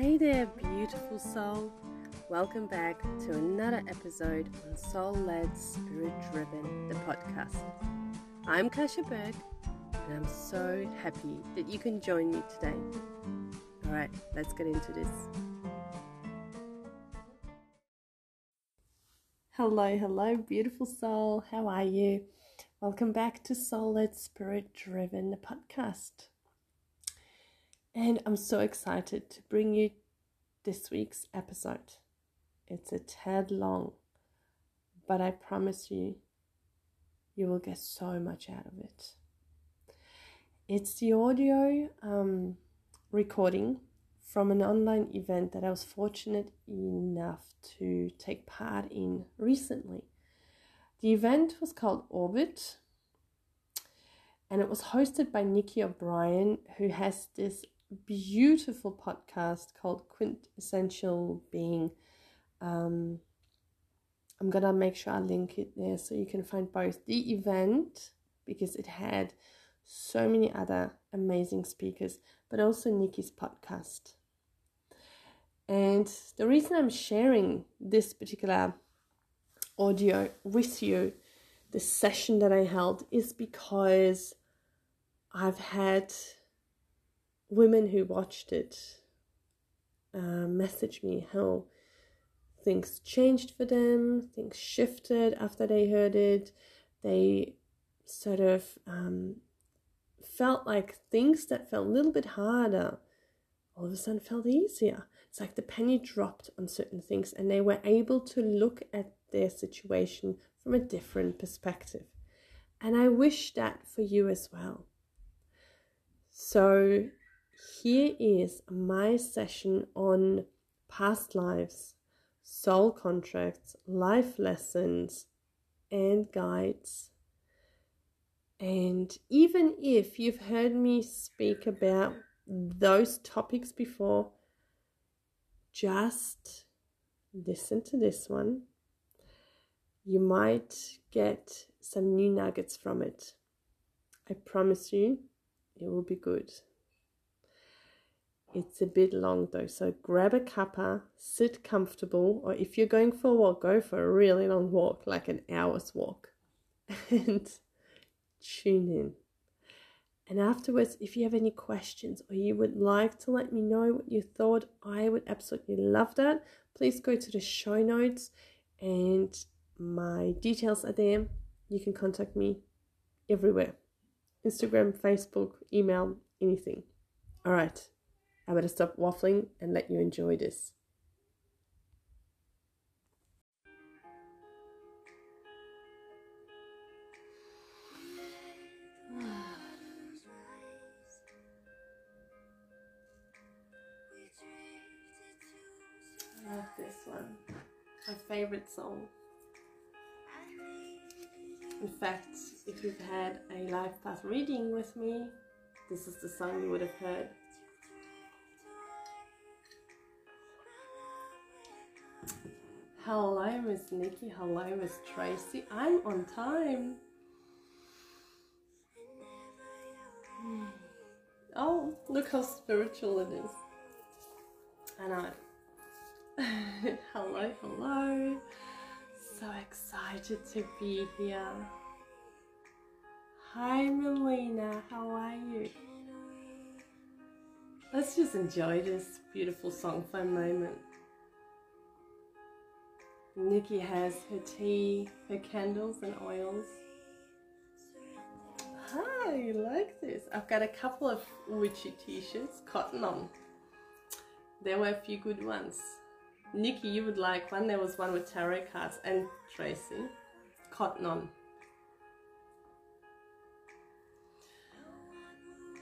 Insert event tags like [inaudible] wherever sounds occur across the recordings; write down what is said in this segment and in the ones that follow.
Hey there, beautiful soul. Welcome back to another episode on Soul Led Spirit Driven, the podcast. I'm Kasia Bourke, and I'm so happy that you can join me today. All right, let's get into this. Hello, hello, beautiful soul. How are you? Welcome back to Soul Led Spirit Driven, the podcast. And I'm so excited to bring you this week's episode. It's a tad long, but I promise you, you will get so much out of it. It's the audio um, recording from an online event that I was fortunate enough to take part in recently. The event was called Orbit and it was hosted by Nikki O'Brien, who has this beautiful podcast called Quintessential Being. Um, I'm gonna make sure I link it there so you can find both the event because it had so many other amazing speakers, but also Nikki's podcast. And the reason I'm sharing this particular audio with you, the session that I held, is because I've had women who watched it uh, message me how things changed for them, things shifted after they heard it. They sort of um, felt like things that felt a little bit harder all of a sudden felt easier. It's like the penny dropped on certain things and they were able to look at their situation from a different perspective. And I wish that for you as well. So here is my session on past lives, soul contracts, life lessons, and guides. And even if you've heard me speak about those topics before, just listen to this one. You might get some new nuggets from it. I promise you, it will be good. It's a bit long though, so grab a cuppa, sit comfortable, or if you're going for a walk, go for a really long walk, like an hour's walk, [laughs] and tune in. And afterwards, if you have any questions or you would like to let me know what you thought, I would absolutely love that. Please go to the show notes and my details are there. You can contact me everywhere Instagram, Facebook, email, anything. All right. I better stop waffling and let you enjoy this. I love this one. My favorite song. In fact, if you've had a life path reading with me, this is the song you would have heard. Hello, Miss Nikki. Hello, Miss Tracy. I'm on time. Oh, look how spiritual it is. I know. [laughs] hello, hello. So excited to be here. Hi, Melina. How are you? Let's just enjoy this beautiful song for a moment. Nikki has her tea, her candles and oils. Hi, you like this? I've got a couple of witchy t-shirts, cotton on. There were a few good ones. Nikki, you would like one. There was one with tarot cards and Tracy. Cotton on.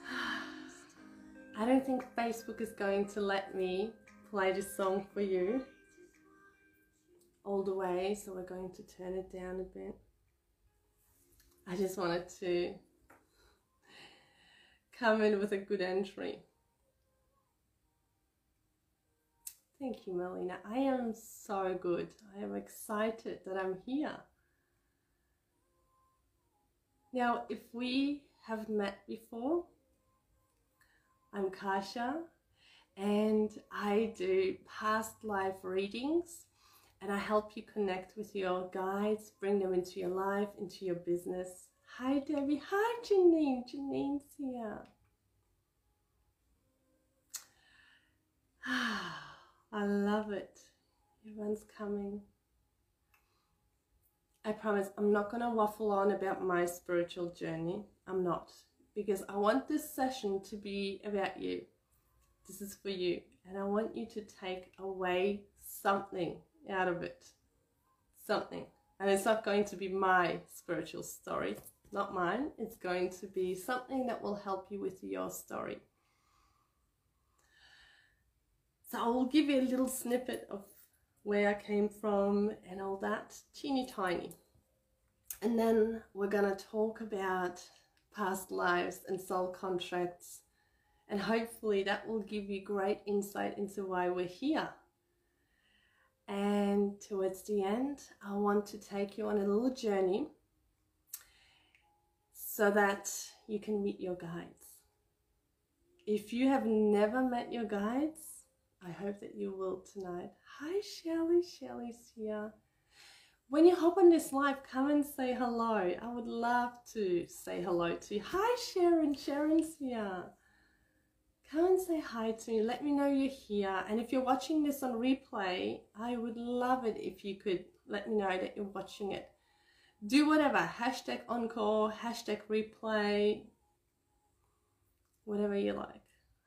[sighs] I don't think Facebook is going to let me play this song for you all the way, so we're going to turn it down a bit. I just wanted to come in with a good entry. Thank you, Melina. I am so good. I am excited that I'm here. Now, if we have met before, I'm Kasia, and I do past life readings and I help you connect with your guides, bring them into your life, into your business. Hi, Debbie. Hi, Janine. Janine's here. [sighs] I love it. Everyone's coming. I promise I'm not going to waffle on about my spiritual journey. I'm not. Because I want this session to be about you. This is for you. And I want you to take away something out of it. Something. And it's not going to be my spiritual story, not mine. It's going to be something that will help you with your story. So I will give you a little snippet of where I came from and all that, teeny tiny. And then we're going to talk about past lives and soul contracts. And hopefully that will give you great insight into why we're here. And towards the end, I want to take you on a little journey so that you can meet your guides. If you have never met your guides, I hope that you will tonight. Hi, Shelly. Shelly's here. When you hop on this live, come and say hello. I would love to say hello to you. Hi, Sharon. Sharon's here. Come and say hi to me. Let me know you're here. And if you're watching this on replay, I would love it if you could let me know that you're watching it. Do whatever. Hashtag encore, hashtag replay, whatever you like.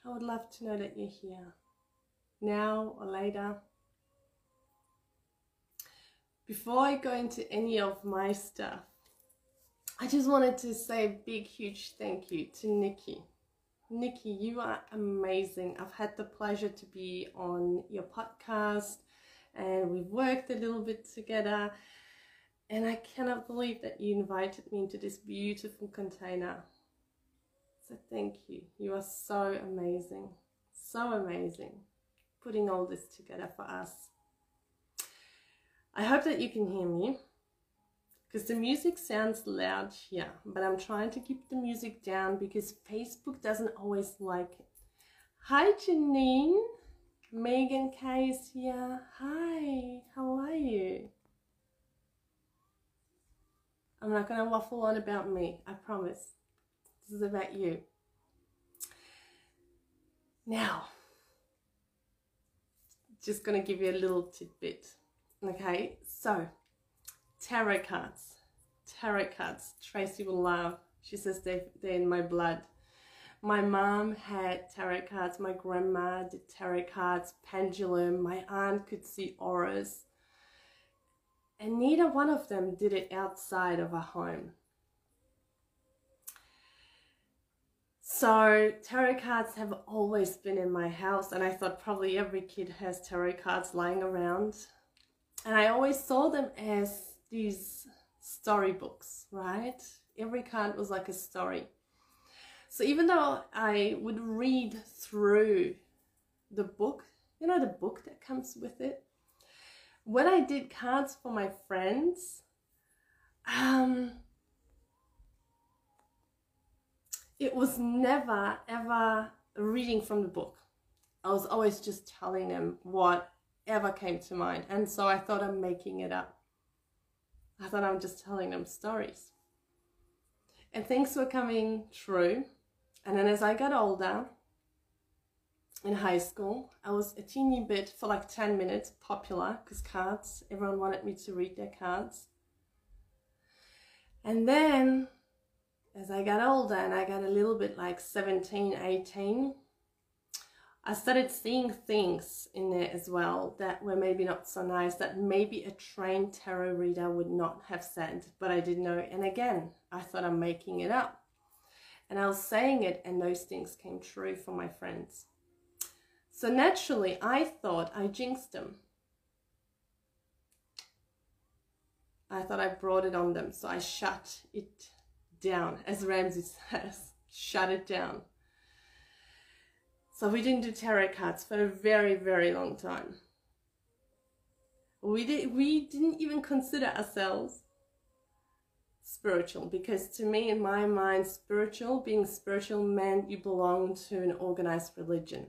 I would love to know that you're here now or later. Before I go into any of my stuff, I just wanted to say a big, huge thank you to Nikki. Nikki, you are amazing. I've had the pleasure to be on your podcast and we've worked a little bit together. And I cannot believe that you invited me into this beautiful container. So thank you. You are so amazing. So amazing putting all this together for us. I hope that you can hear me because the music sounds loud here, but I'm trying to keep the music down because Facebook doesn't always like it. Hi Janine, Megan K is here. Hi, how are you? I'm not going to waffle on about me, I promise. This is about you. Now, just going to give you a little tidbit. Okay, so tarot cards. Tarot cards. Tracy will love. She says they, they're in my blood. My mom had tarot cards. My grandma did tarot cards, pendulum. My aunt could see auras. And neither one of them did it outside of a home. So tarot cards have always been in my house and I thought probably every kid has tarot cards lying around. And I always saw them as these storybooks, right? Every card was like a story. So even though I would read through the book, you know, the book that comes with it, when I did cards for my friends, um, it was never ever reading from the book. I was always just telling them whatever came to mind. And so I thought I'm making it up. I thought I'm just telling them stories. And things were coming true. And then as I got older, in high school, I was a teeny bit, for like 10 minutes, popular because cards, everyone wanted me to read their cards. And then as I got older and I got a little bit like 17, 18, I started seeing things in there as well that were maybe not so nice, that maybe a trained tarot reader would not have said, but I didn't know. And again, I thought I'm making it up. And I was saying it, and those things came true for my friends. So naturally, I thought I jinxed them. I thought I brought it on them, so I shut it down, as Ramsey [laughs] says, shut it down. So we didn't do tarot cards for a very, very long time. We, did, we didn't even consider ourselves spiritual because to me, in my mind, spiritual, being spiritual meant you belong to an organized religion.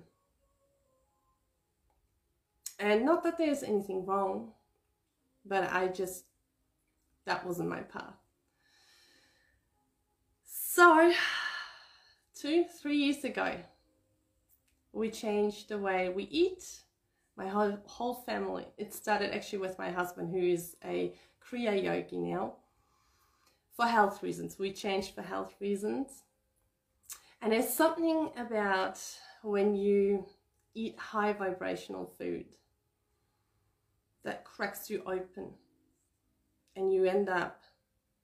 And not that there's anything wrong, but I just, that wasn't my path. So, two, three years ago, we changed the way we eat. My whole, whole family. It started actually with my husband, who is a Kriya yogi now, for health reasons. We changed for health reasons. And there's something about when you eat high vibrational food that cracks you open and you end up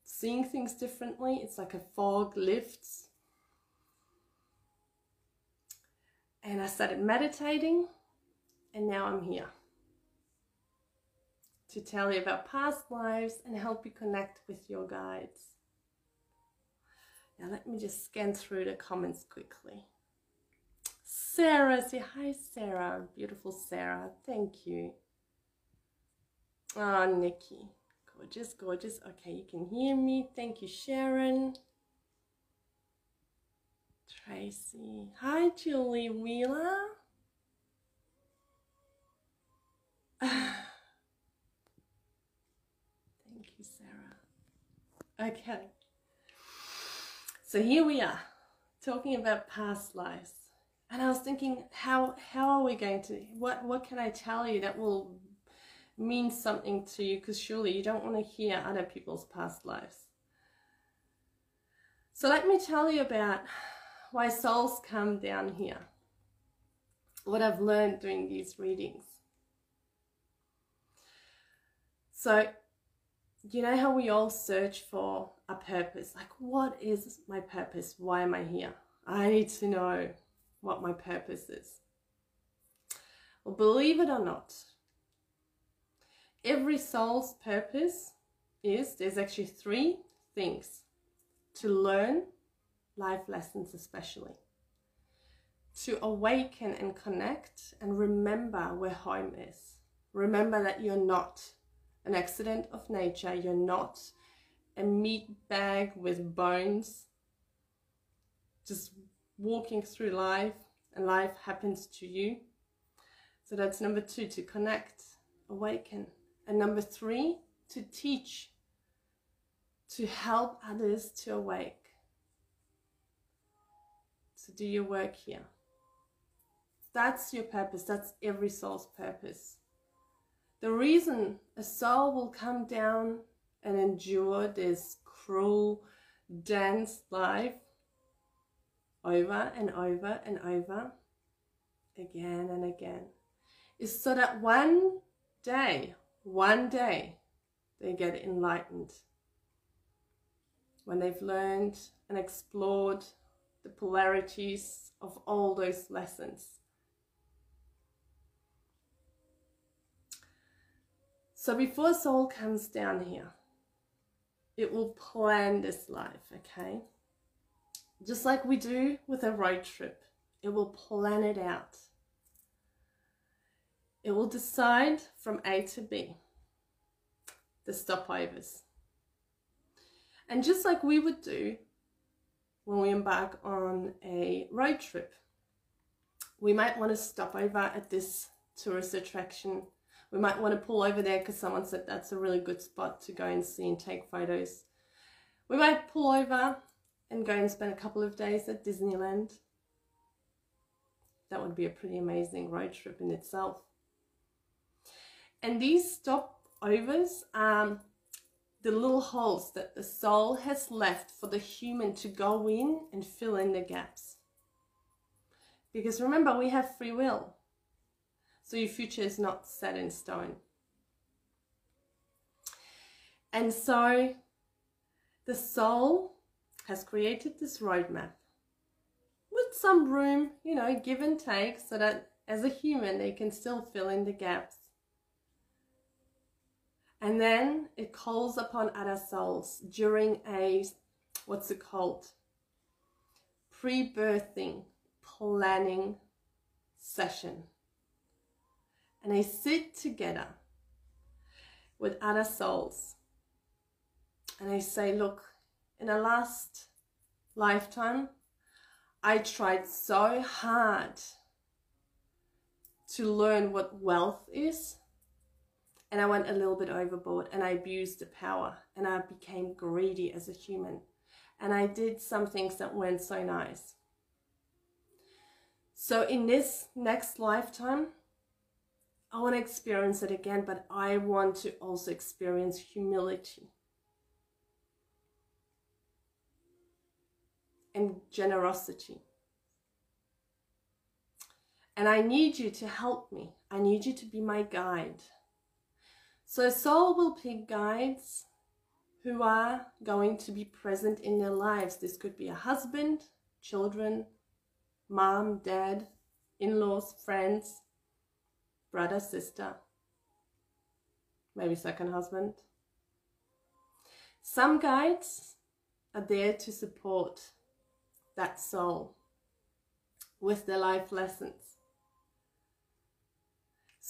seeing things differently. It's like a fog lifts. And I started meditating, and now I'm here to tell you about past lives and help you connect with your guides. Now, let me just scan through the comments quickly. Sarah, say hi, Sarah. Beautiful Sarah. Thank you. Oh, Nikki. Gorgeous, gorgeous. Okay, you can hear me. Thank you, Sharon. Tracy. Hi, Julie Wheeler. [sighs] Thank you, Sarah. Okay. So here we are, talking about past lives. And I was thinking, how how are we going to what what can I tell you that will mean something to you? Because surely you don't want to hear other people's past lives. So let me tell you about why souls come down here. What I've learned doing these readings. So, you know how we all search for a purpose? Like, what is my purpose? Why am I here? I need to know what my purpose is. Well, believe it or not, every soul's purpose is there's actually three things to learn life lessons, especially to awaken and connect and remember where home is. Remember that you're not an accident of nature, you're not a meat bag with bones just walking through life and life happens to you. So that's number two, to connect, awaken. And number three, to teach, to help others to awake. To do your work here. That's your purpose. That's every soul's purpose. The reason a soul will come down and endure this cruel, dense life over and over and over again and again is so that one day, one day, they get enlightened. When they've learned and explored the polarities of all those lessons. So before soul comes down here, it will plan this life, okay? just like we do with a road trip, it will plan it out. It will decide from A to B, the stopovers. And just like we would do when we embark on a road trip, we might want to stop over at this tourist attraction. We might want to pull over there because someone said that's a really good spot to go and see and take photos. We might pull over and go and spend a couple of days at Disneyland. That would be a pretty amazing road trip in itself. And these stopovers are the little holes that the soul has left for the human to go in and fill in the gaps. Because remember, we have free will. So your future is not set in stone. And so the soul has created this roadmap with some room, you know, give and take so that as a human they can still fill in the gaps. And then it calls upon other souls during a, what's it called? Pre-birthing planning session. And they sit together with other souls. And they say, look, in a last lifetime, I tried so hard to learn what wealth is. And I went a little bit overboard and I abused the power and I became greedy as a human. And I did some things that weren't so nice. So in this next lifetime, I want to experience it again, but I want to also experience humility and generosity. And I need you to help me. I need you to be my guide. So soul will pick guides who are going to be present in their lives. This could be a husband, children, mom, dad, in-laws, friends, brother, sister, maybe second husband. Some guides are there to support that soul with their life lessons.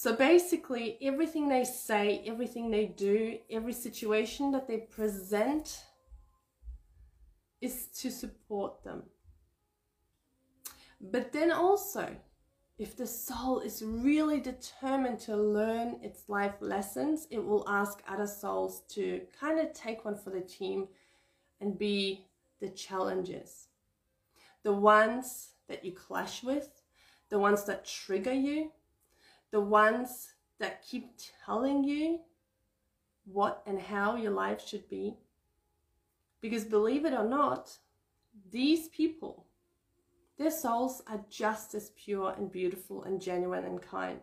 So basically, everything they say, everything they do, every situation that they present is to support them. But then also, if the soul is really determined to learn its life lessons, it will ask other souls to kind of take one for the team and be the challenges. The ones that you clash with, the ones that trigger you, the ones that keep telling you what and how your life should be. Because believe it or not, these people their souls are just as pure and beautiful and genuine and kind.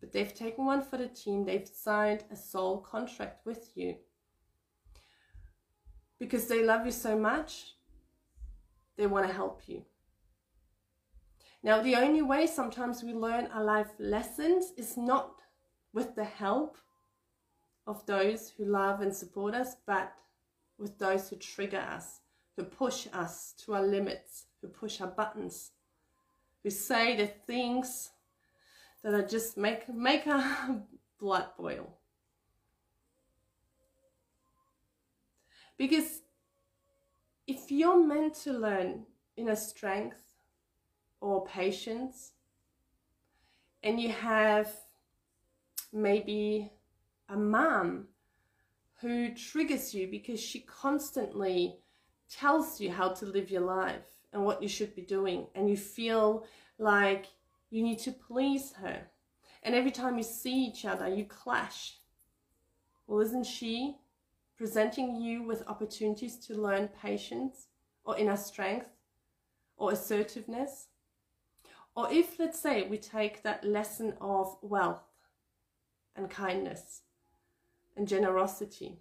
But they've taken one for the team, they've signed a soul contract with you. Because they love you so much, they want to help you. Now, the only way sometimes we learn our life lessons is not with the help of those who love and support us, but with those who trigger us, who push us to our limits, who push our buttons, who say the things that are just make make our [laughs] blood boil. Because if you're meant to learn inner strength or patience, and you have maybe a mom who triggers you because she constantly tells you how to live your life and what you should be doing. And you feel like you need to please her. And every time you see each other you clash. Well isn't she presenting you with opportunities to learn patience or inner strength or assertiveness or if let's say we take that lesson of wealth and kindness and generosity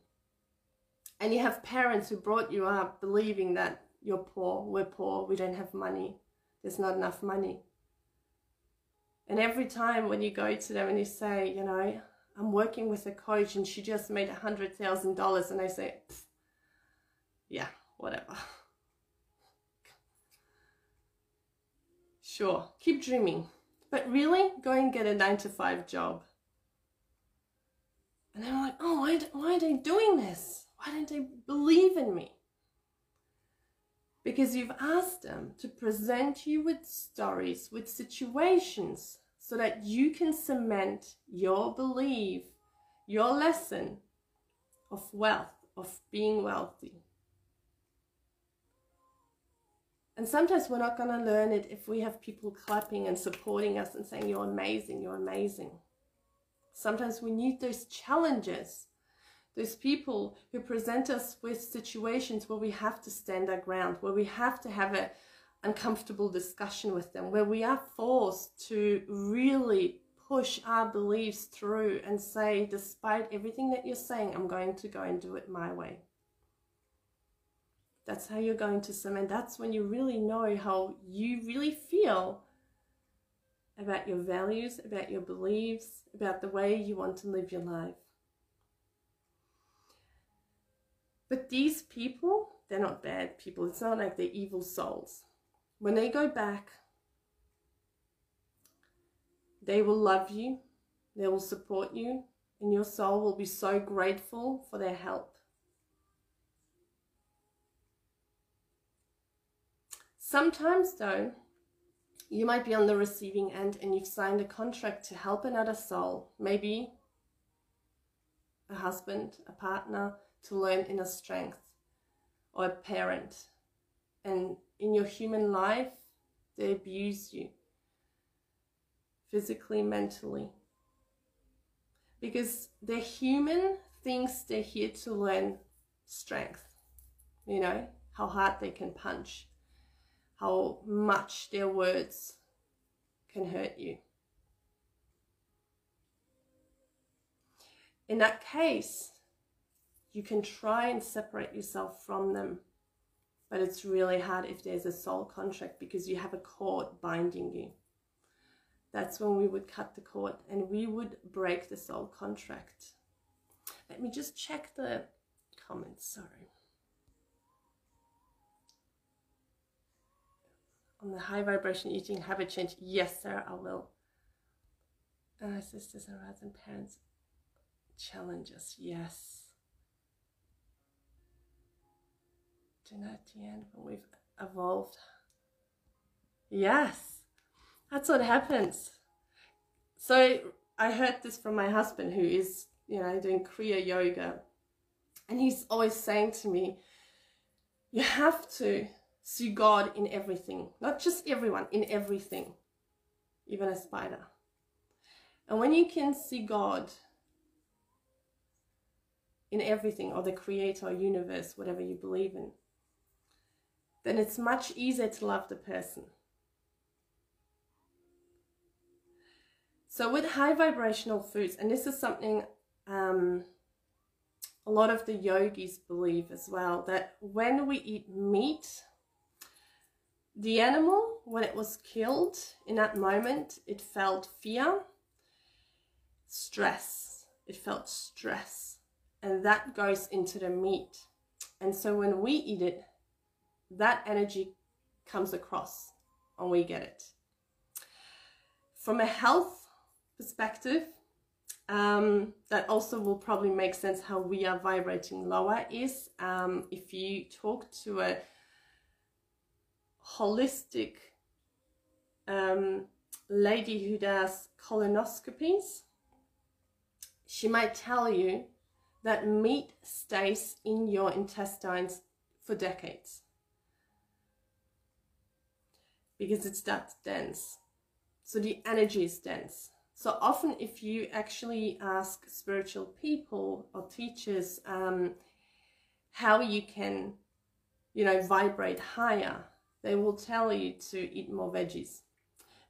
and you have parents who brought you up believing that you're poor, we're poor, we don't have money, there's not enough money. And every time when you go to them and you say, you know, I'm working with a coach and she just made a hundred thousand dollars and they say, yeah, whatever. [laughs] sure, keep dreaming. But really, go and get a nine to five job. And they're like, oh, why, why are they doing this? Why don't they believe in me? because you've asked them to present you with stories, with situations, so that you can cement your belief, your lesson of wealth, of being wealthy. And sometimes we're not going to learn it if we have people clapping and supporting us and saying, You're amazing, you're amazing. Sometimes we need those challenges those people who present us with situations where we have to stand our ground, where we have to have an uncomfortable discussion with them, where we are forced to really push our beliefs through and say, despite everything that you're saying, I'm going to go and do it my way. That's how you're going to cement. That's when you really know how you really feel about your values, about your beliefs, about the way you want to live your life. But these people, they're not bad people. It's not like they're evil souls. When they go back, they will love you, they will support you, and your soul will be so grateful for their help. Sometimes, though, you might be on the receiving end and you've signed a contract to help another soul, maybe a husband, a partner, to learn inner strength, or a parent. And in your human life, they abuse you physically, mentally. Because the human thinks they're here to learn strength, you know, how hard they can punch, how much their words can hurt you. In that case, you can try and separate yourself from them, but it's really hard if there's a soul contract because you have a cord binding you. That's when we would cut the cord and we would break the soul contract. Let me just check the comments, sorry. On the high vibration eating habit change, yes, sir, I will. And our sisters and brothers and parents challenges, yes. Know at the end when we've evolved. Yes, that's what happens. So I heard this from my husband who is, you know, doing Kriya yoga. And he's always saying to me, you have to see God in everything, not just everyone, in everything, even a spider. And when you can see God in everything, or the creator, or universe, whatever you believe in, then it's much easier to love the person. So with high vibrational foods, and this is something um, a lot of the yogis believe as well, that when we eat meat, the animal, when it was killed, in that moment, it felt fear, stress. It felt stress. And that goes into the meat. And so when we eat it, that energy comes across and we get it. From a health perspective, um, that also will probably make sense how we are vibrating lower is um, if you talk to a holistic um, lady who does colonoscopies, she might tell you that meat stays in your intestines for decades because it's that dense. So the energy is dense. So often, if you actually ask spiritual people or teachers um, how you can, you know, vibrate higher, they will tell you to eat more veggies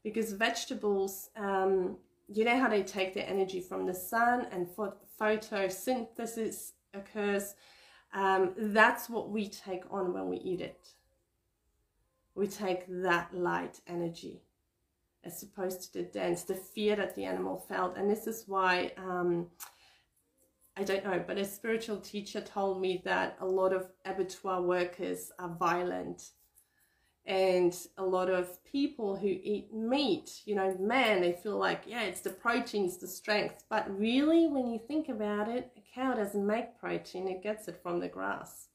because vegetables, um, you know how they take their energy from the sun and phot- photosynthesis occurs. Um, that's what we take on when we eat it. We take that light energy as opposed to the dense, the fear that the animal felt. And this is why, um, I don't know, but a spiritual teacher told me that a lot of abattoir workers are violent and a lot of people who eat meat you know man they feel like yeah it's the proteins the strength. But really when you think about it a cow doesn't make protein it gets it from the grass.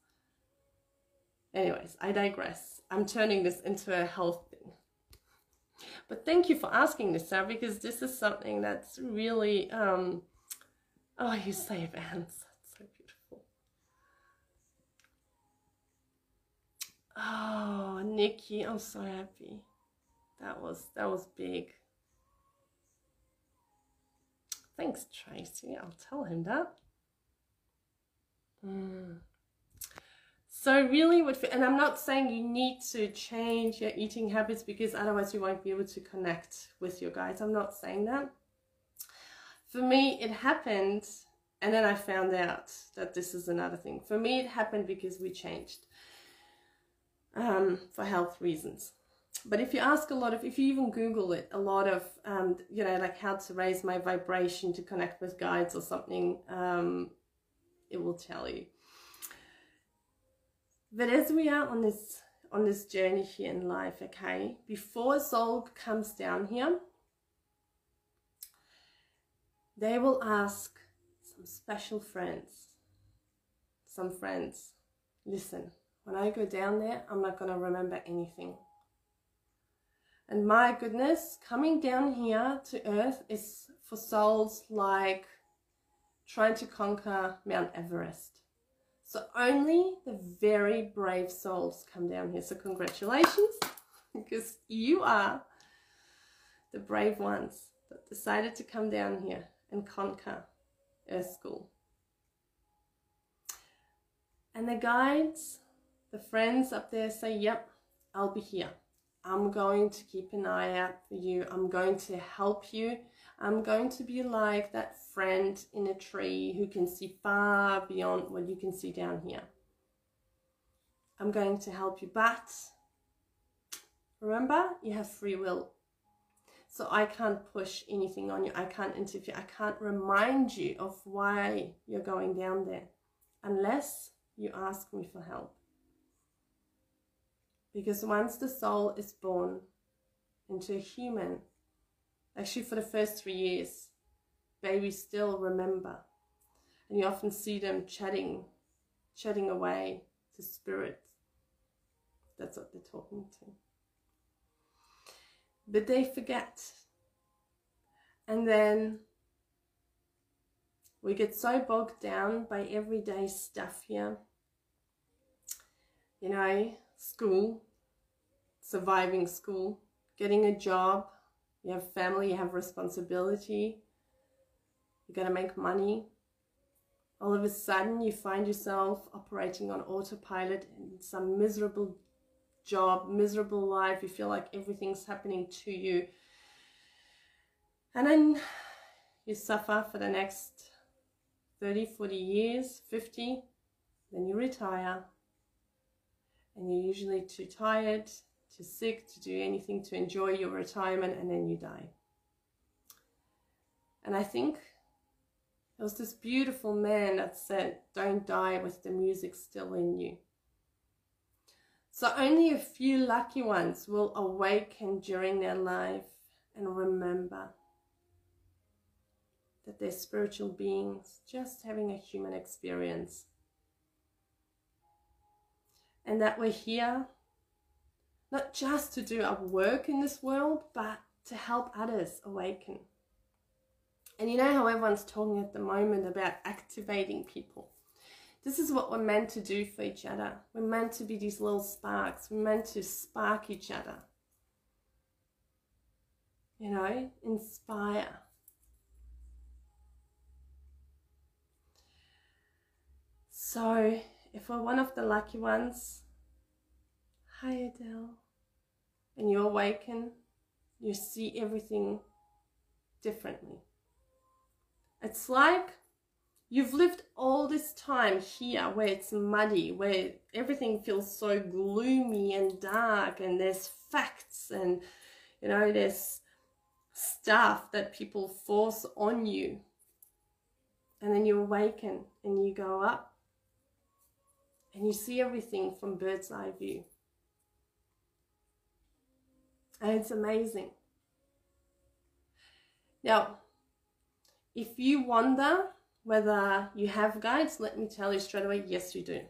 Anyways i digress. I'm turning this into a health thing. But thank you for asking this sarah because this is something that's really um oh you save ants. That's so beautiful. Oh, Nikki, I'm so happy. That was that was big. Thanks, Tracy. I'll tell him that. Mm. So really, what and I'm not saying you need to change your eating habits because otherwise you won't be able to connect with your guys. I'm not saying that. For me, it happened, and then I found out that this is another thing. For me, it happened because we changed um, for health reasons. But if you ask a lot of, if you even Google it, a lot of, um, you know, like how to raise my vibration to connect with guides or something, um, it will tell you. But as we are on this on this journey here in life, okay, before soul comes down here, they will ask some special friends, some friends, listen, when I go down there, I'm not going to remember anything. And my goodness, coming down here to earth is for souls like trying to conquer Mount Everest. So only the very brave souls come down here. So congratulations, [laughs] because you are the brave ones that decided to come down here and conquer Earth School. And the guides, the friends up there say, yep, I'll be here. I'm going to keep an eye out for you. I'm going to help you. I'm going to be like that friend in a tree who can see far beyond what you can see down here. I'm going to help you, but remember, you have free will. So I can't push anything on you. I can't interfere. I can't remind you of why you're going down there unless you ask me for help. Because once the soul is born into a human, actually for the first three years, babies still remember. And you often see them chatting, chatting away to spirit. That's what they're talking to. But they forget. And then we get so bogged down by everyday stuff here. You know, school, surviving school, getting a job, you have family, you have responsibility, you got to make money. All of a sudden, you find yourself operating on autopilot in some miserable job, miserable life. You feel like everything's happening to you. And then you suffer for the next 30, 40 years, 50. Then you retire and you're usually too tired, too sick to do anything to enjoy your retirement, and then you die. And I think there was this beautiful man that said, Don't die with the music still in you. So only a few lucky ones will awaken during their life and remember that they're spiritual beings just having a human experience and that we're here not just to do our work in this world, but to help others awaken. And you know how everyone's talking at the moment about activating people. This is what we're meant to do for each other. We're meant to be these little sparks. We're meant to spark each other. You know, inspire. So if we're one of the lucky ones, hi Adele, and you awaken, you see everything differently. It's like you've lived all this time here where it's muddy, where everything feels so gloomy and dark, and there's facts and you know, there's stuff that people force on you. And then you awaken and you go up and you see everything from bird's eye view. And it's amazing. Now, if you wonder whether you have guides, let me tell you straight away, yes, you do.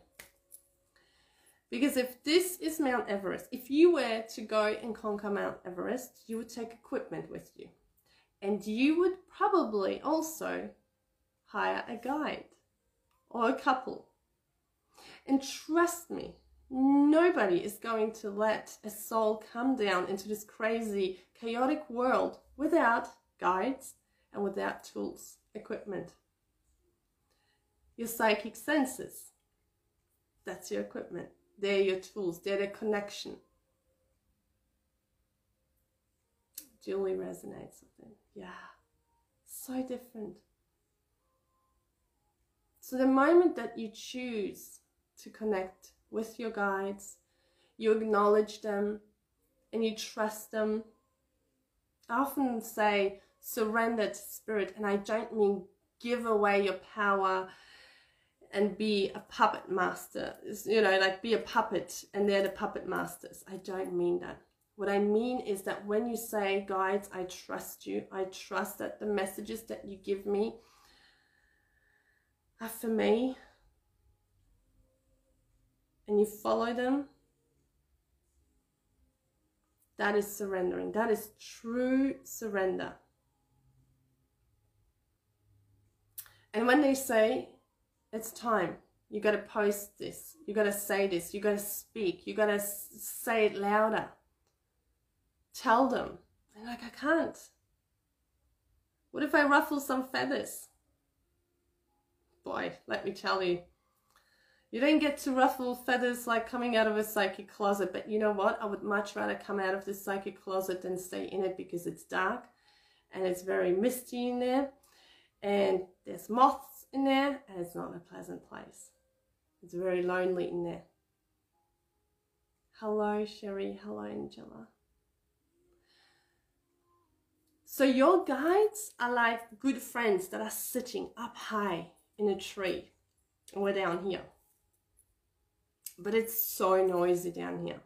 Because if this is Mount Everest, if you were to go and conquer Mount Everest, you would take equipment with you. And you would probably also hire a guide or a couple and trust me, nobody is going to let a soul come down into this crazy, chaotic world without guides and without tools, equipment. Your psychic senses, that's your equipment. They're your tools, they're the connection. Julie resonates with them. Yeah, so different. So the moment that you choose to connect with your guides. You acknowledge them and you trust them. I often say surrender to spirit, and I don't mean give away your power and be a puppet master. You know, like be a puppet and they're the puppet masters. I don't mean that. What I mean is that when you say, guides, I trust you, I trust that the messages that you give me are for me, and you follow them, That is surrendering. That is true surrender. And when they say, it's time, you got to post this, you got to say this, you got to speak, you got to say it louder. Tell them. They're like, I can't. What if I ruffle some feathers? Boy, let me tell you, you don't get to ruffle feathers like coming out of a psychic closet, but you know what? I would much rather come out of this psychic closet than stay in it because it's dark and it's very misty in there and there's moths in there and it's not a pleasant place. It's very lonely in there. Hello, Sherry. Hello, Angela. So your guides are like good friends that are sitting up high in a tree. And we're down here but it's so noisy down here.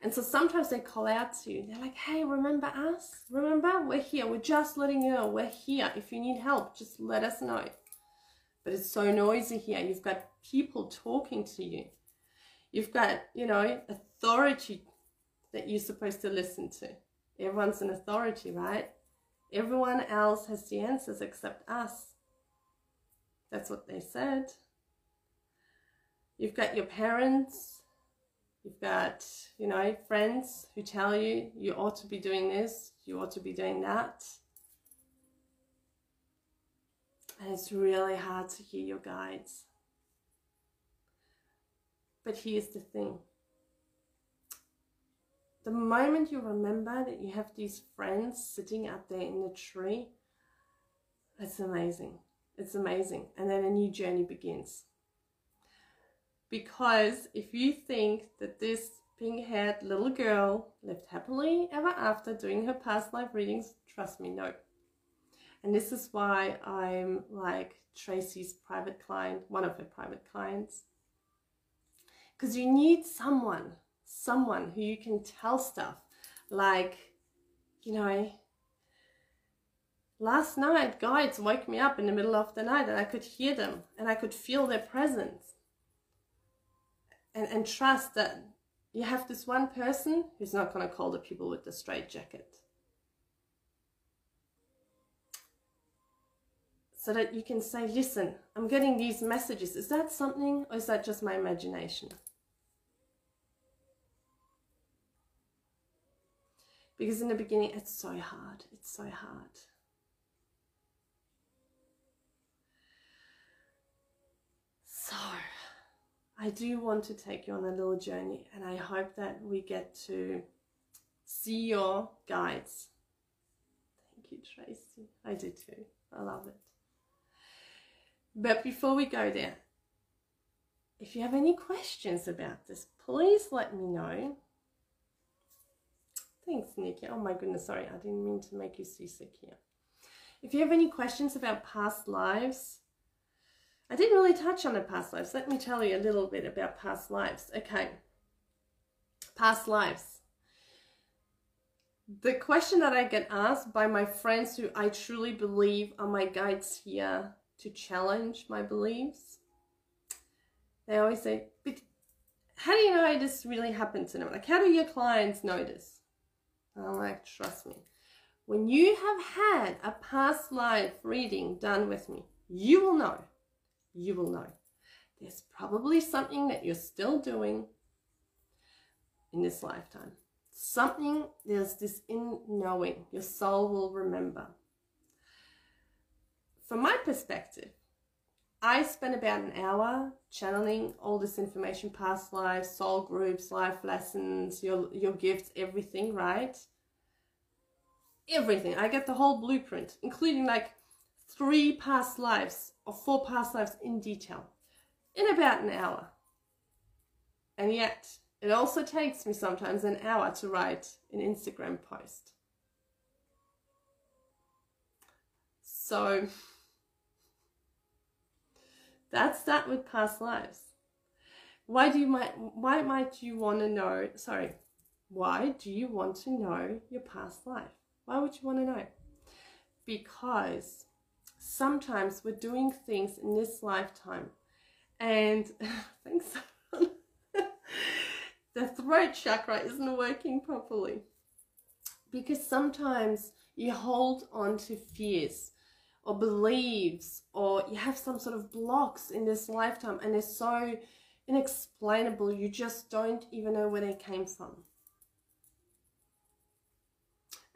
And so sometimes they call out to you. They're like, hey, remember us? Remember? We're here. We're just letting you know we're here. If you need help, just let us know. But it's so noisy here. You've got people talking to you. You've got, you know, authority that you're supposed to listen to. Everyone's an authority, right? Everyone else has the answers except us. That's what they said. You've got your parents, you've got, you know, friends who tell you you ought to be doing this, you ought to be doing that. And it's really hard to hear your guides. But here's the thing. The moment you remember that you have these friends sitting up there in the tree, it's amazing. It's amazing. And then a new journey begins. Because if you think that this pink haired little girl lived happily ever after doing her past life readings, trust me, no. And this is why I'm like Tracy's private client, one of her private clients. Because you need someone, someone who you can tell stuff like, you know, last night guides woke me up in the middle of the night and I could hear them and I could feel their presence and, and trust that you have this one person who's not going to call the people with the straight jacket. So that you can say, listen, I'm getting these messages. Is that something or is that just my imagination? Because in the beginning, it's so hard. It's so hard. So I do want to take you on a little journey and I hope that we get to see your guides. Thank you, Tracy. I do too. I love it. But before we go there, if you have any questions about this, please let me know. Thanks, Nikki. Oh my goodness, sorry, I didn't mean to make you seasick here. If you have any questions about past lives, I didn't really touch on the past lives. Let me tell you a little bit about past lives. Okay. Past lives. The question that I get asked by my friends who I truly believe are my guides here to challenge my beliefs, they always say, but how do you know this really happened to them? Like, how do your clients know this? I'm like, trust me. When you have had a past life reading done with me, you will know you will know. There's probably something that you're still doing in this lifetime. Something, there's this in knowing, your soul will remember. From my perspective, I spent about an hour channeling all this information, past lives, soul groups, life lessons, your, your gifts, everything, right? Everything. I get the whole blueprint, including like three past lives or four past lives in detail in about an hour. And yet, it also takes me sometimes an hour to write an Instagram post. So, that's that with past lives. Why do you might why might you want to know, sorry, why do you want to know your past life? Why would you want to know? Because sometimes we're doing things in this lifetime. And [laughs] thanks. The throat chakra isn't working properly. Because sometimes you hold on to fears or beliefs or you have some sort of blocks in this lifetime and they're so inexplainable you just don't even know where they came from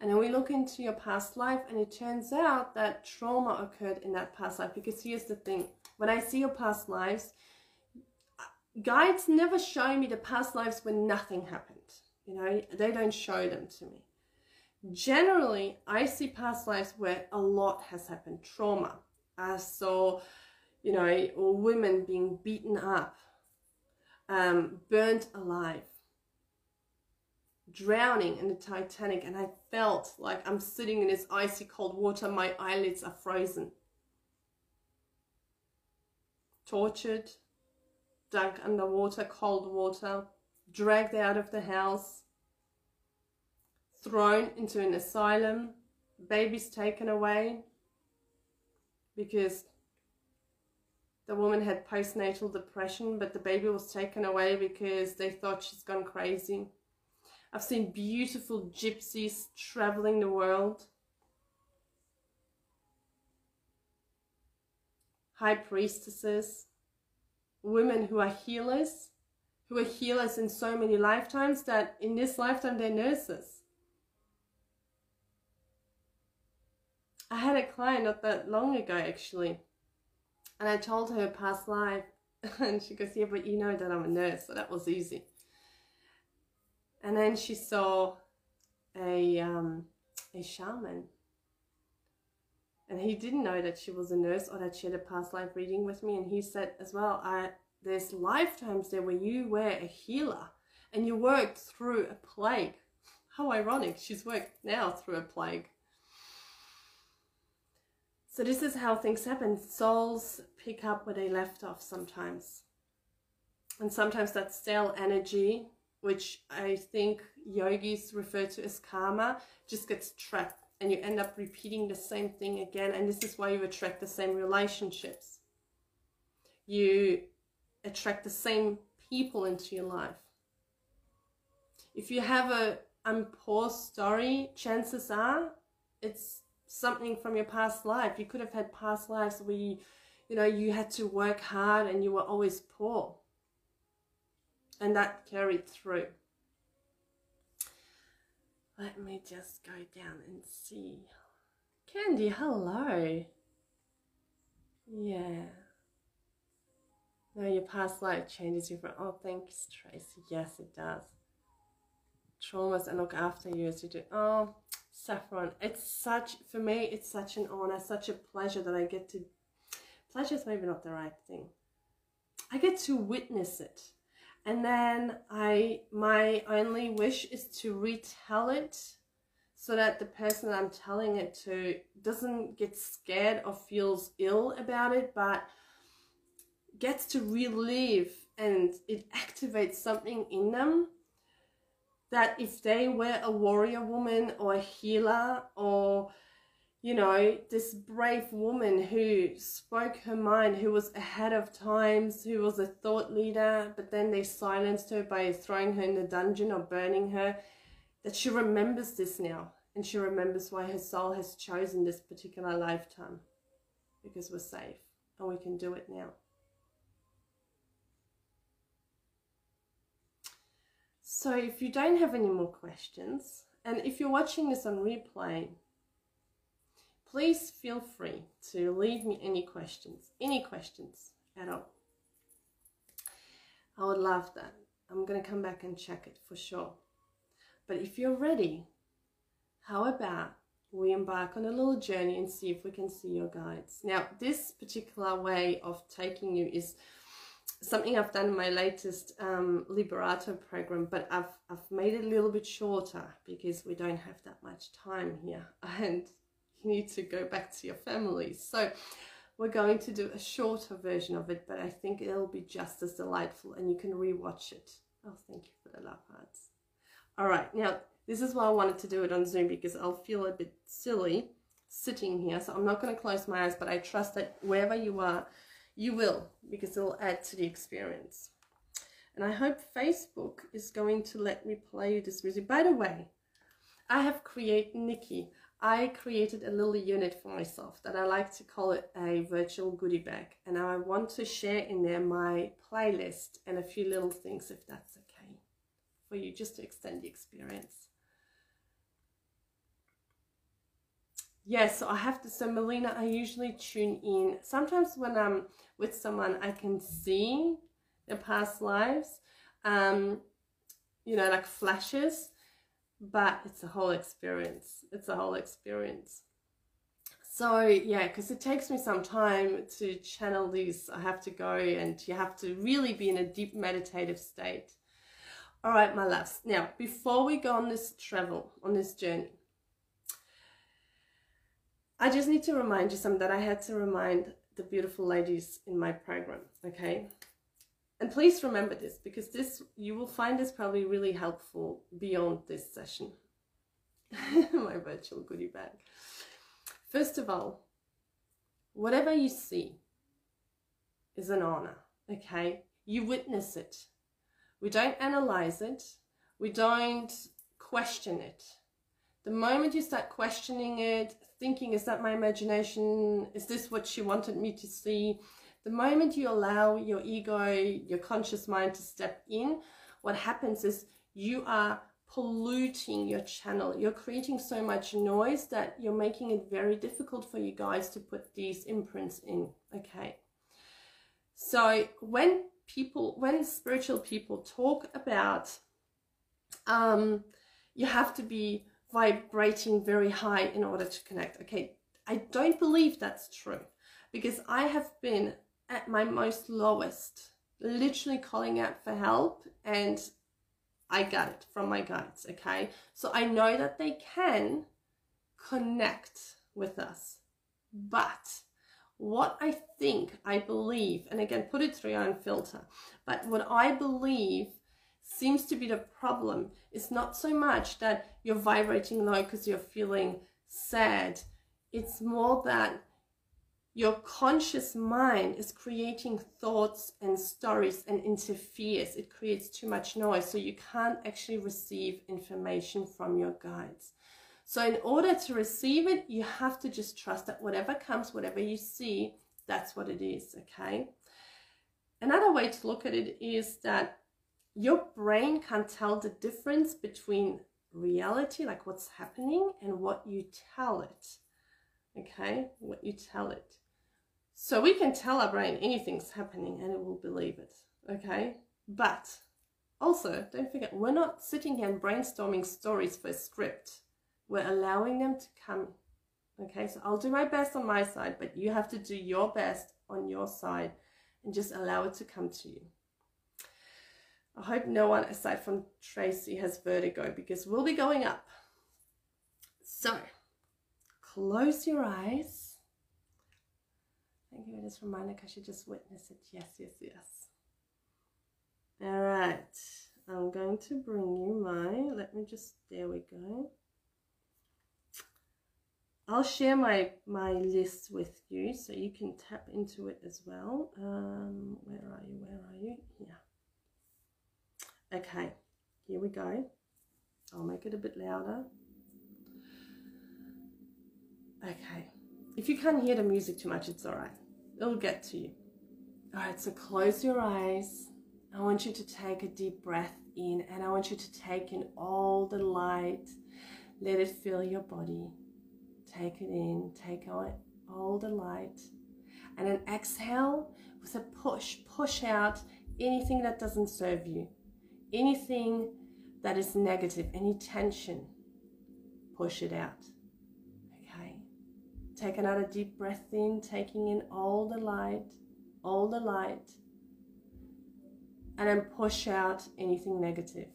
and then we look into your past life and it turns out that trauma occurred in that past life. Because here's the thing. When i see your past lives guides never show me the past lives when nothing happened. You know they don't show them to me. Generally, I see past lives where a lot has happened, trauma. I saw, you know, women being beaten up, um, burnt alive, drowning in the Titanic, and I felt like I'm sitting in this icy cold water, my eyelids are frozen. Tortured, dug underwater, cold water, dragged out of the house, thrown into an asylum, babies taken away because the woman had postnatal depression, but the baby was taken away because they thought she's gone crazy. I've seen beautiful gypsies traveling the world. High priestesses, women who are healers, who are healers in so many lifetimes that in this lifetime they're nurses. I had a client not that long ago actually, and I told her past life, [laughs] and she goes, "Yeah, but you know that I'm a nurse, so that was easy." And then she saw a um, a shaman, and he didn't know that she was a nurse or that she had a past life reading with me, and he said as well, "I there's lifetimes there where you were a healer and you worked through a plague." How ironic! She's worked now through a plague. So this is how things happen. Souls pick up where they left off sometimes. And sometimes that stale energy, which I think yogis refer to as karma, just gets trapped and you end up repeating the same thing again. And this is why you attract the same relationships. You attract the same people into your life. If you have a I'm poor story, chances are it's something from your past life. You could have had past lives where you, you know, you had to work hard and you were always poor. And that carried through. Let me just go down and see. Candy, hello. Yeah. No, your past life changes you from. Oh, thanks, Tracy. Yes, it does. Traumas and look after you as you do. Oh, Saffron. It's such, for me, it's such an honor, such a pleasure that I get to, pleasure is maybe not the right thing. I get to witness it. And then I, my only wish is to retell it so that the person I'm telling it to doesn't get scared or feels ill about it, but gets to relive and it activates something in them that if they were a warrior woman or a healer or you know this brave woman who spoke her mind who was ahead of times who was a thought leader but then they silenced her by throwing her in the dungeon or burning her that she remembers this now. And she remembers why her soul has chosen this particular lifetime. Because we're safe and we can do it now. So if you don't have any more questions, and if you're watching this on replay, please feel free to leave me any questions, any questions at all. I would love that. I'm going to come back and check it for sure. But if you're ready, how about we embark on a little journey and see if we can see your guides. Now, this particular way of taking you is something I've done in my latest um, Liberato program, but I've, I've made it a little bit shorter because we don't have that much time here [laughs] and you need to go back to your family. So we're going to do a shorter version of it, but I think it'll be just as delightful and you can rewatch it. Oh, thank you for the love hearts. All right, now this is why I wanted to do it on Zoom because I'll feel a bit silly sitting here. So I'm not going to close my eyes, but I trust that wherever you are, you will, because it'll add to the experience. And I hope Facebook is going to let me play this music. By the way, I have created Nikki. I created a little unit for myself that I like to call it a virtual goodie bag. And I want to share in there my playlist and a few little things if that's okay for you, just to extend the experience. Yes, so I have to, so Melina, I usually tune in. Sometimes when I'm with someone, I can see their past lives, um, you know, like flashes, but it's a whole experience. It's a whole experience. So yeah, because it takes me some time to channel these. I have to go and you have to really be in a deep meditative state. All right, my loves. Now, before we go on this travel, on this journey, I just need to remind you something that I had to remind the beautiful ladies in my program, okay? And please remember this because this you will find this probably really helpful beyond this session. [laughs] my virtual goodie bag. First of all, whatever you see is an honor, okay? You witness it. We don't analyze it. We don't question it. The moment you start questioning it, thinking, is that my imagination? Is this what she wanted me to see? The moment you allow your ego, your conscious mind to step in, what happens is you are polluting your channel. You're creating so much noise that you're making it very difficult for you guys to put these imprints in. Okay. So when people, when spiritual people talk about, um, you have to be vibrating very high in order to connect. Okay, I don't believe that's true because I have been at my most lowest, literally calling out for help and I got it from my guides. Okay, so I know that they can connect with us, but what I think, I believe, and again, put it through your own filter, but what I believe seems to be the problem is not so much that you're vibrating low because you're feeling sad. It's more that your conscious mind is creating thoughts and stories and interferes. It creates too much noise, so you can't actually receive information from your guides. So, in order to receive it, you have to just trust that whatever comes, whatever you see, that's what it is, okay? Another way to look at it is that your brain can't tell the difference between reality, like what's happening, and what you tell it. Okay, what you tell it. So we can tell our brain anything's happening and it will believe it. Okay, but also don't forget, we're not sitting here and brainstorming stories for a script. We're allowing them to come. Okay, so I'll do my best on my side, but you have to do your best on your side and just allow it to come to you. I hope no one aside from Tracy has vertigo because we'll be going up. So, close your eyes. Thank you for this reminder I should just witness it. Yes, yes, yes. All right. I'm going to bring you my, let me just, there we go. I'll share my, my list with you so you can tap into it as well. Um, where are you? Where are you? Yeah. Okay, here we go. I'll make it a bit louder. Okay, if you can't hear the music too much, it's all right. It'll get to you. All right, so close your eyes. I want you to take a deep breath in and I want you to take in all the light. Let it fill your body. Take it in, take out all the light. And then exhale with a push. Push out anything that doesn't serve you anything that is negative, any tension, push it out. Take another deep breath in, taking in all the light, all the light, and then push out anything negative.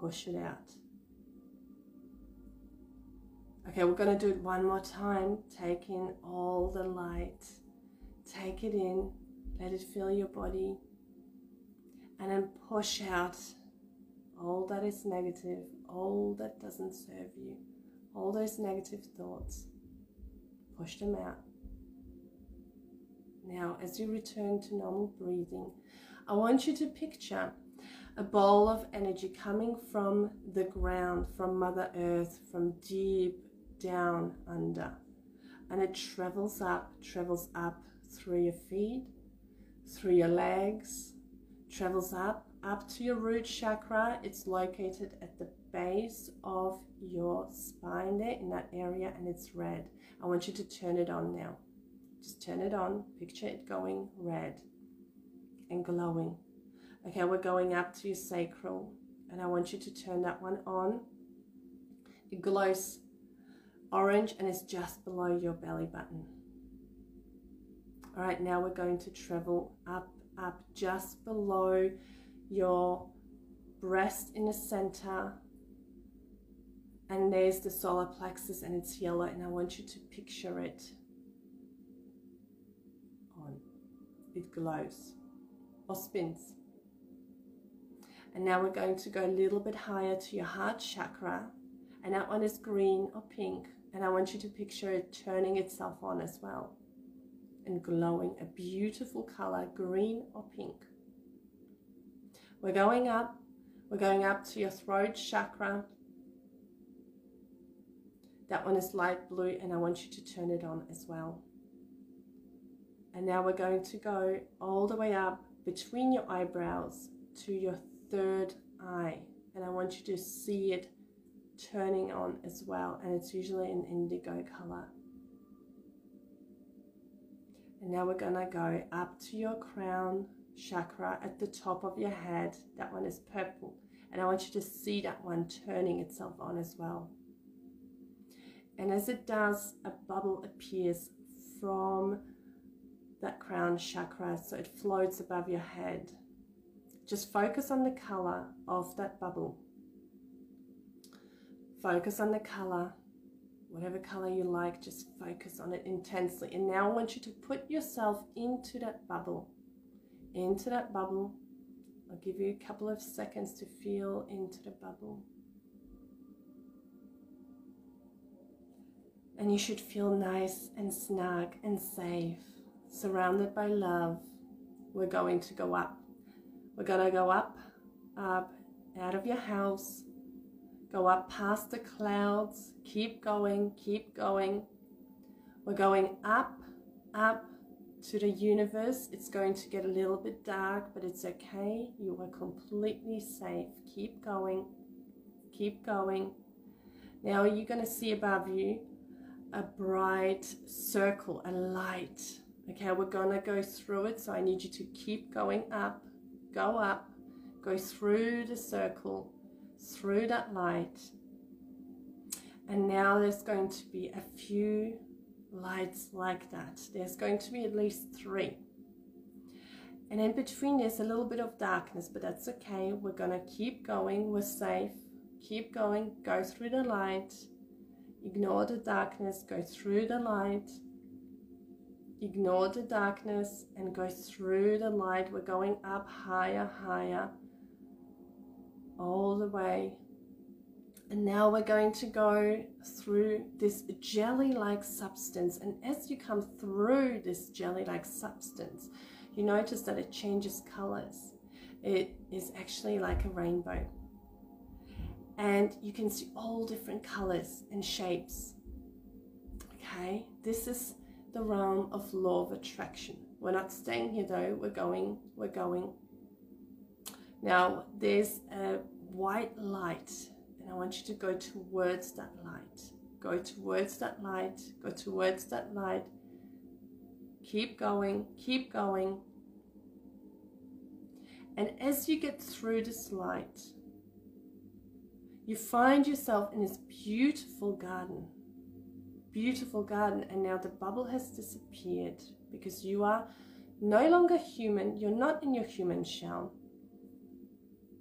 Push it out. Okay, we're going to do it one more time. Take in all the light. Take it in. Let it fill your body and then push out all that is negative, all that doesn't serve you, all those negative thoughts. Push them out. Now, as you return to normal breathing, I want you to picture a bowl of energy coming from the ground, from Mother Earth, from deep down under. And it travels up, travels up through your feet, through your legs, travels up, up to your root chakra. It's located at the base of your spine there in that area and it's red. I want you to turn it on now. Just turn it on. Picture it going red and glowing. Okay, we're going up to your sacral and I want you to turn that one on. It glows orange and it's just below your belly button. All right, now we're going to travel up, up just below your breast in the center. And there's the solar plexus and it's yellow and I want you to picture it on. It glows or spins. And now we're going to go a little bit higher to your heart chakra. And that one is green or pink. And I want you to picture it turning itself on as well. And glowing a beautiful color, green or pink. We're going up. We're going up to your throat chakra. That one is light blue and I want you to turn it on as well. And now we're going to go all the way up between your eyebrows to your third eye. And I want you to see it turning on as well. And it's usually an indigo color. And now we're going to go up to your crown chakra at the top of your head. That one is purple. And I want you to see that one turning itself on as well. And as it does, a bubble appears from that crown chakra so it floats above your head. Just focus on the color of that bubble. Focus on the color, whatever color you like, just focus on it intensely. And now I want you to put yourself into that bubble into that bubble. I'll give you a couple of seconds to feel into the bubble. And you should feel nice and snug and safe, surrounded by love. We're going to go up. We're going to go up, up, out of your house. Go up past the clouds. Keep going, keep going. We're going up, up, to the universe. It's going to get a little bit dark, but it's okay. You are completely safe. Keep going. Keep going. Now you're going to see above you a bright circle, a light. Okay, we're to go through it. So I need you to keep going up, go up, go through the circle, through that light. And now there's going to be a few lights like that. There's going to be at least three. And in between there's a little bit of darkness, but that's okay. We're to keep going. We're safe. Keep going. Go through the light. Ignore the darkness. Go through the light. Ignore the darkness and go through the light. We're going up higher, higher, all the way and now we're going to go through this jelly-like substance. And as you come through this jelly-like substance, you notice that it changes colors. It is actually like a rainbow. And you can see all different colors and shapes. Okay, this is the realm of law of attraction. We're not staying here though, we're going, we're going. Now, there's a white light and I want you to go towards that light. Go towards that light. Go towards that light. Keep going. Keep going. And as you get through this light, you find yourself in this beautiful garden. Beautiful garden. And now the bubble has disappeared because you are no longer human. You're not in your human shell.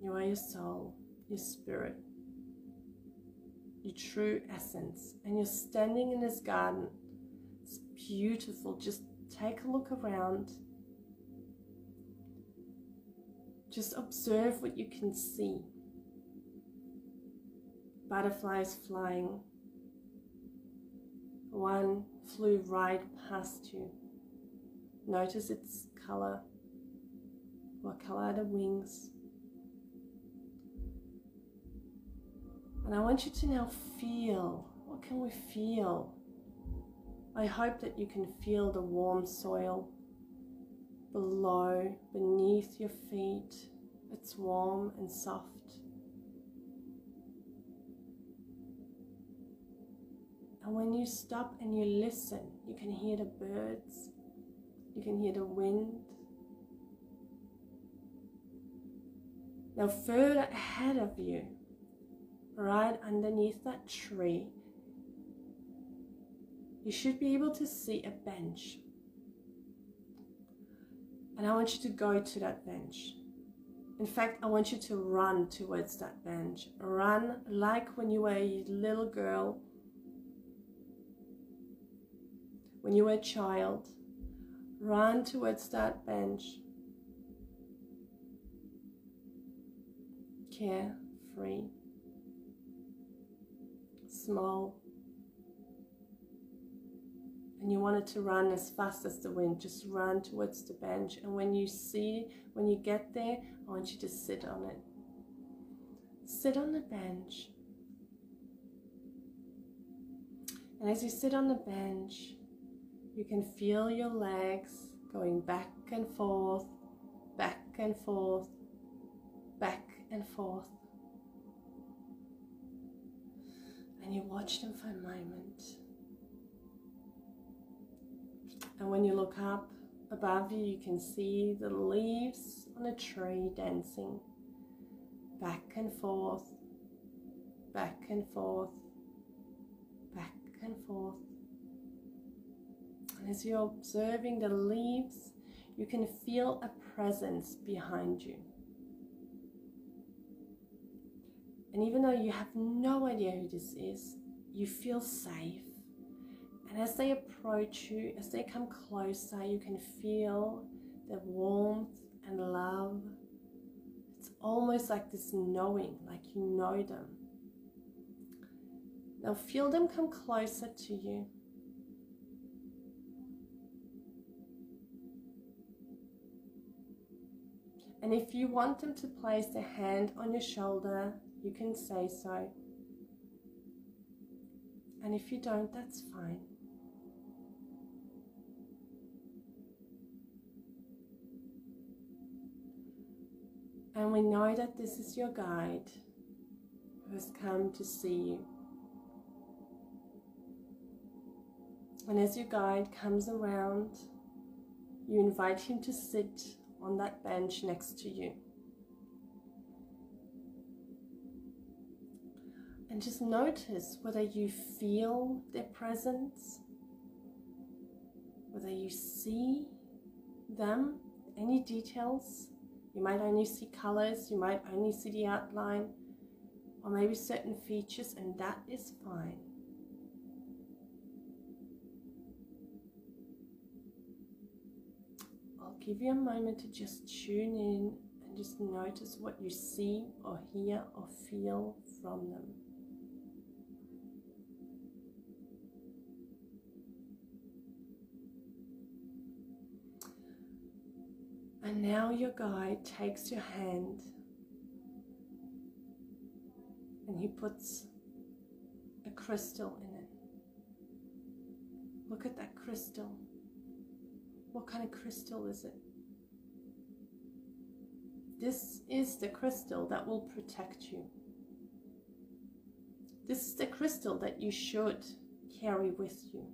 You are your soul, your spirit your true essence. And you're standing in this garden. It's beautiful. Just take a look around. Just observe what you can see. Butterflies flying. One flew right past you. Notice its color. What color are the wings? And I want you to now feel what can we feel? I hope that you can feel the warm soil below, beneath your feet. It's warm and soft. When you stop and you listen, you can hear the birds, you can hear the wind. Now, further ahead of you, right underneath that tree, you should be able to see a bench. And I want you to go to that bench. In fact, I want you to run towards that bench. Run like when you were a little girl, when you were a child. Run towards that bench. Carefree. Small and you wanted to run as fast as the wind, just run towards the bench. And when you see, when you get there, I want you to sit on it. Sit on the bench. And as you sit on the bench, you can feel your legs going back and forth, back and forth, back and forth. And you watch them for a moment. And when you look up above you, you can see the leaves on a tree dancing back and forth, back and forth, back and forth. And as you're observing the leaves, you can feel a presence behind you. And even though you have no idea who this is, you feel safe and as they approach you, as they come closer, you can feel the warmth and love. It's almost like this knowing, like you know them. Now feel them come closer to you. And if you want them to place their hand on your shoulder, you can say so. And if you don't, that's fine. And we know that this is your guide who has come to see you. And as your guide comes around, you invite him to sit on that bench next to you. And just notice whether you feel their presence, whether you see them, any details you might only see colors, you might only see the outline, or maybe certain features, and that is fine. Give you a moment to just tune in and just notice what you see or hear or feel from them. And now your guide takes your hand and he puts a crystal in it. Look at that crystal. What kind of crystal is it? This is the crystal that will protect you. This is the crystal that you should carry with you.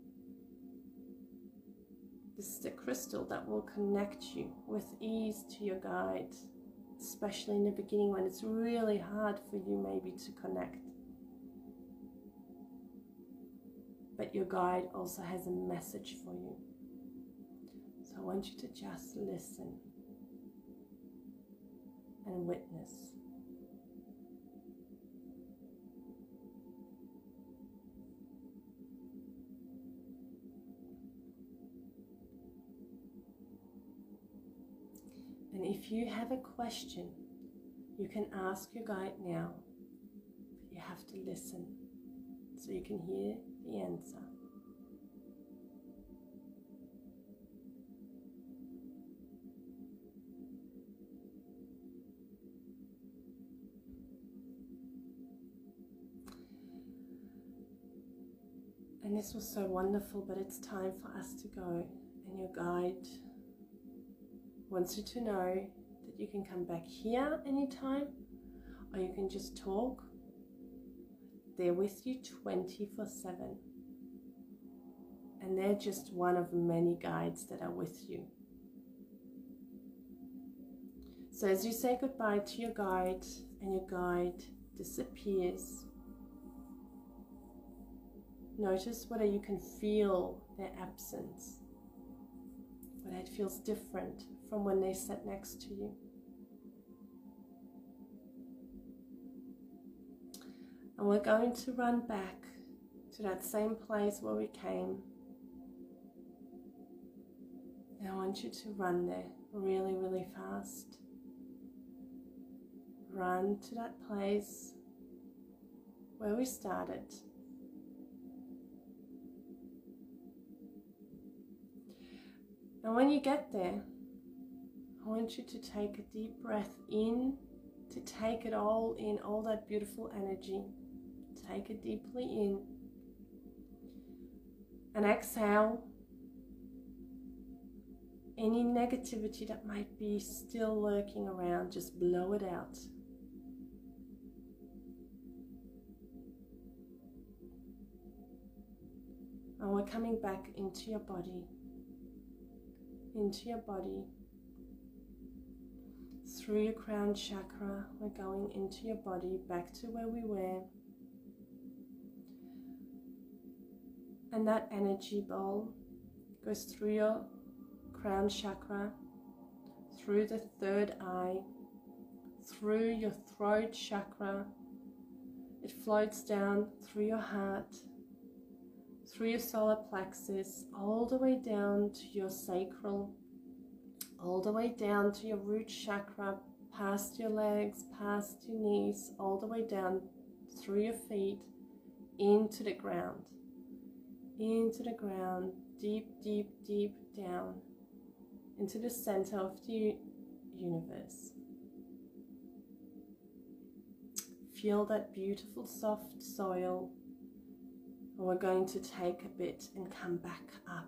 This is the crystal that will connect you with ease to your guide, especially in the beginning when it's really hard for you maybe to connect. But your guide also has a message for you. I want you to just listen and witness. And if you have a question, you can ask your guide now. But you have to listen so you can hear the answer. And this was so wonderful, but it's time for us to go. And your guide wants you to know that you can come back here anytime or you can just talk. They're with you 24 7. And they're just one of many guides that are with you. So as you say goodbye to your guide and your guide disappears, notice whether you can feel their absence, whether it feels different from when they sat next to you. And we're going to run back to that same place where we came. And I want you to run there really, really fast. Run to that place where we started. And when you get there, I want you to take a deep breath in, to take it all in, all that beautiful energy. Take it deeply in. And exhale any negativity that might be still lurking around, just blow it out. And we're coming back into your body, into your body, through your crown chakra. We're going into your body, back to where we were. And that energy ball goes through your crown chakra, through the third eye, through your throat chakra. It floats down through your heart, through your solar plexus, all the way down to your sacral, all the way down to your root chakra, past your legs, past your knees, all the way down through your feet into the ground into the ground, deep, deep, deep down into the center of the universe. Feel that beautiful soft soil. And we're going to take a bit and come back up,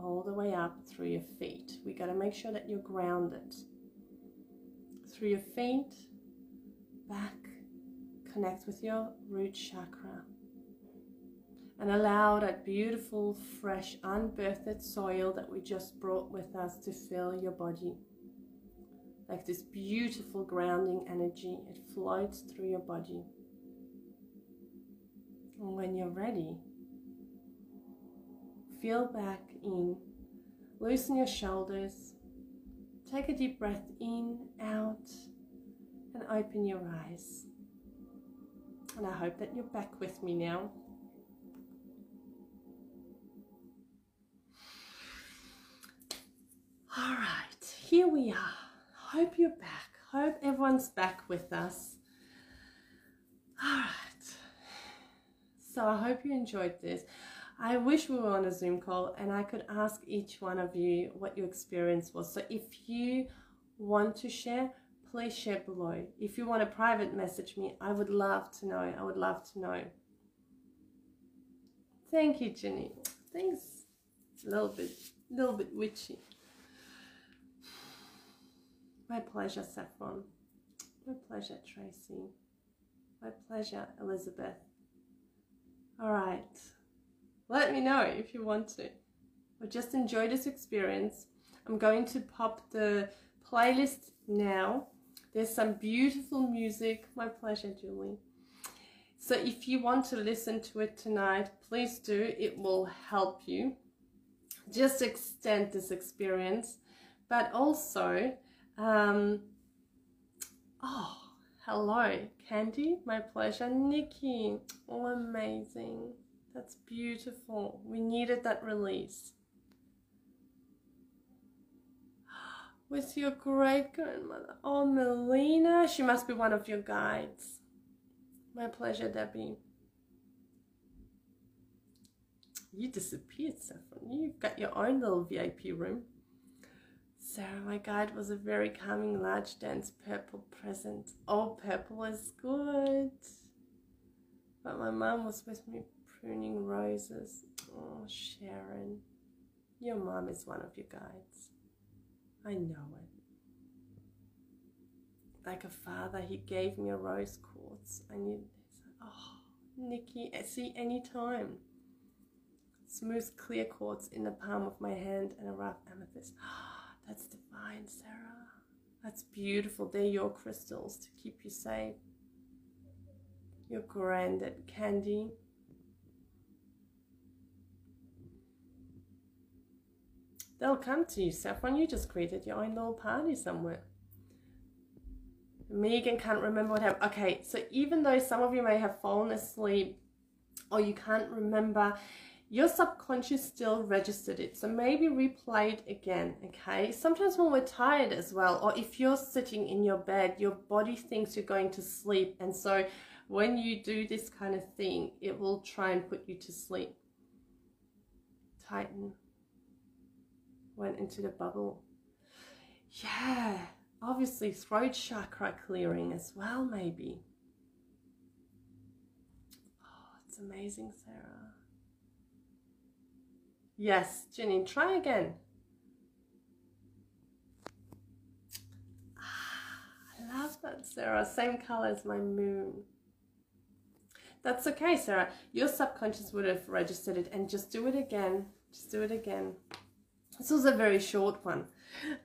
all the way up through your feet. We got to make sure that you're grounded. Through your feet, back, connect with your root chakra and allow that beautiful, fresh, unbirthed soil that we just brought with us to fill your body. Like this beautiful grounding energy, it floats through your body. And when you're ready, feel back in, loosen your shoulders, take a deep breath in, out, and open your eyes. And I hope that you're back with me now. All right, here we are. Hope you're back. Hope everyone's back with us. All right. So I hope you enjoyed this. I wish we were on a Zoom call and I could ask each one of you what your experience was. So if you want to share, please share below. If you want to private message me, I would love to know. I would love to know. Thank you, Jenny. Thanks. A little bit, little bit witchy. My pleasure, Saffron. My pleasure, Tracy. My pleasure, Elizabeth. All right. Let me know if you want to. Or just enjoy this experience. I'm going to pop the playlist now. There's some beautiful music. My pleasure, Julie. So if you want to listen to it tonight, please do. It will help you just extend this experience. But also, um, oh, hello, Candy. My pleasure. Nikki. [tsk] Oh, amazing. That's beautiful. We needed that release. [gasps] With your great grandmother. Oh, Melina. She must be one of your guides. My pleasure, Debbie. You disappeared, Saffron. You've got your own little VIP room. Sarah, my guide was a very calming, large, dense purple present. Oh, purple is good. But my mom was with me pruning roses. Oh, Sharon, your mom is one of your guides. I know it. Like a father, he gave me a rose quartz. I knew, oh, Nikki, uh, see, anytime. Smooth, clear quartz in the palm of my hand and a rough amethyst. [gasps] Oh, That's divine, Sarah. That's beautiful. They're your crystals to keep you safe. Your granddad candy. They'll come to you, Saffron. You just created your own little party somewhere. Megan can't remember what happened. Okay, so even though some of you may have fallen asleep or you can't remember, your subconscious still registered it. So maybe replay it again, okay? Sometimes when we're tired as well, or if you're sitting in your bed, your body thinks you're going to sleep. And so when you do this kind of thing, it will try and put you to sleep. Tighten. Went into the bubble. Yeah, obviously throat chakra clearing as well, maybe. Oh, it's amazing, Sarah. Yes, Jenny, try again. Ah, I love that, Sarah. Same color as my moon. That's okay, Sarah. Your subconscious would have registered it and just do it again. Just do it again. This was a very short one.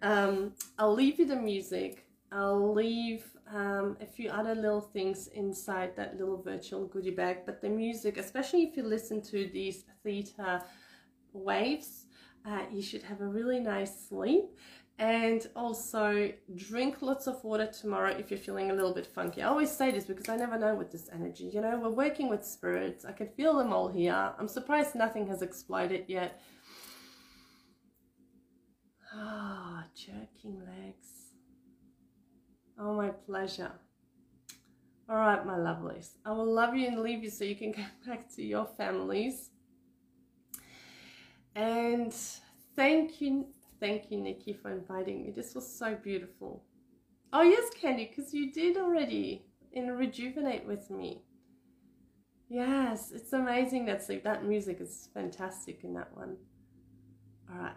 Um, I'll leave you the music. I'll leave um, a few other little things inside that little virtual goodie bag. But the music, especially if you listen to these theta waves, uh, you should have a really nice sleep. And also drink lots of water tomorrow if you're feeling a little bit funky. I always say this because I never know with this energy. You know, we're working with spirits. I can feel them all here. I'm surprised nothing has exploded yet. Ah, oh, jerking legs. Oh, my pleasure. All right, my lovelies. I will love you and leave you so you can [laughs] go back to your families. And thank you, thank you, Nikki, for inviting me. This was so beautiful. Oh, yes, Candy, because you did already in Rejuvenate with me. Yes, it's amazing that sleep. That music is fantastic in that one. All right.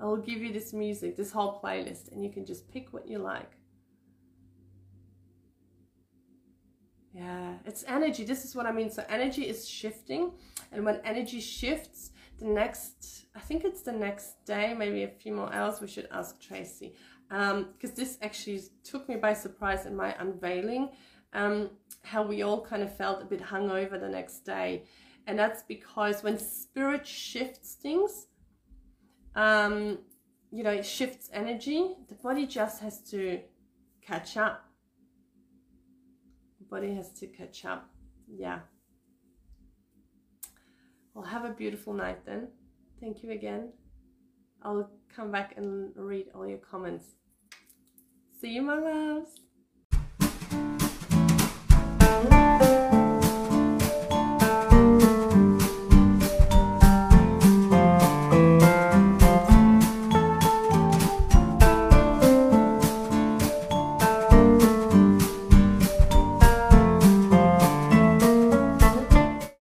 I will give you this music, this whole playlist, and you can just pick what you like. Yeah, it's energy. This is what I mean. So energy is shifting. And when energy shifts, next, I think it's the next day, maybe a few more hours, we should ask Tracy. Because um, this actually took me by surprise in my unveiling, um, how we all kind of felt a bit hungover the next day. And that's because when spirit shifts things, um, you know, it shifts energy, the body just has to catch up. The body has to catch up. Yeah. Well, have a beautiful night then. Thank you again. I'll come back and read all your comments. See you, my loves.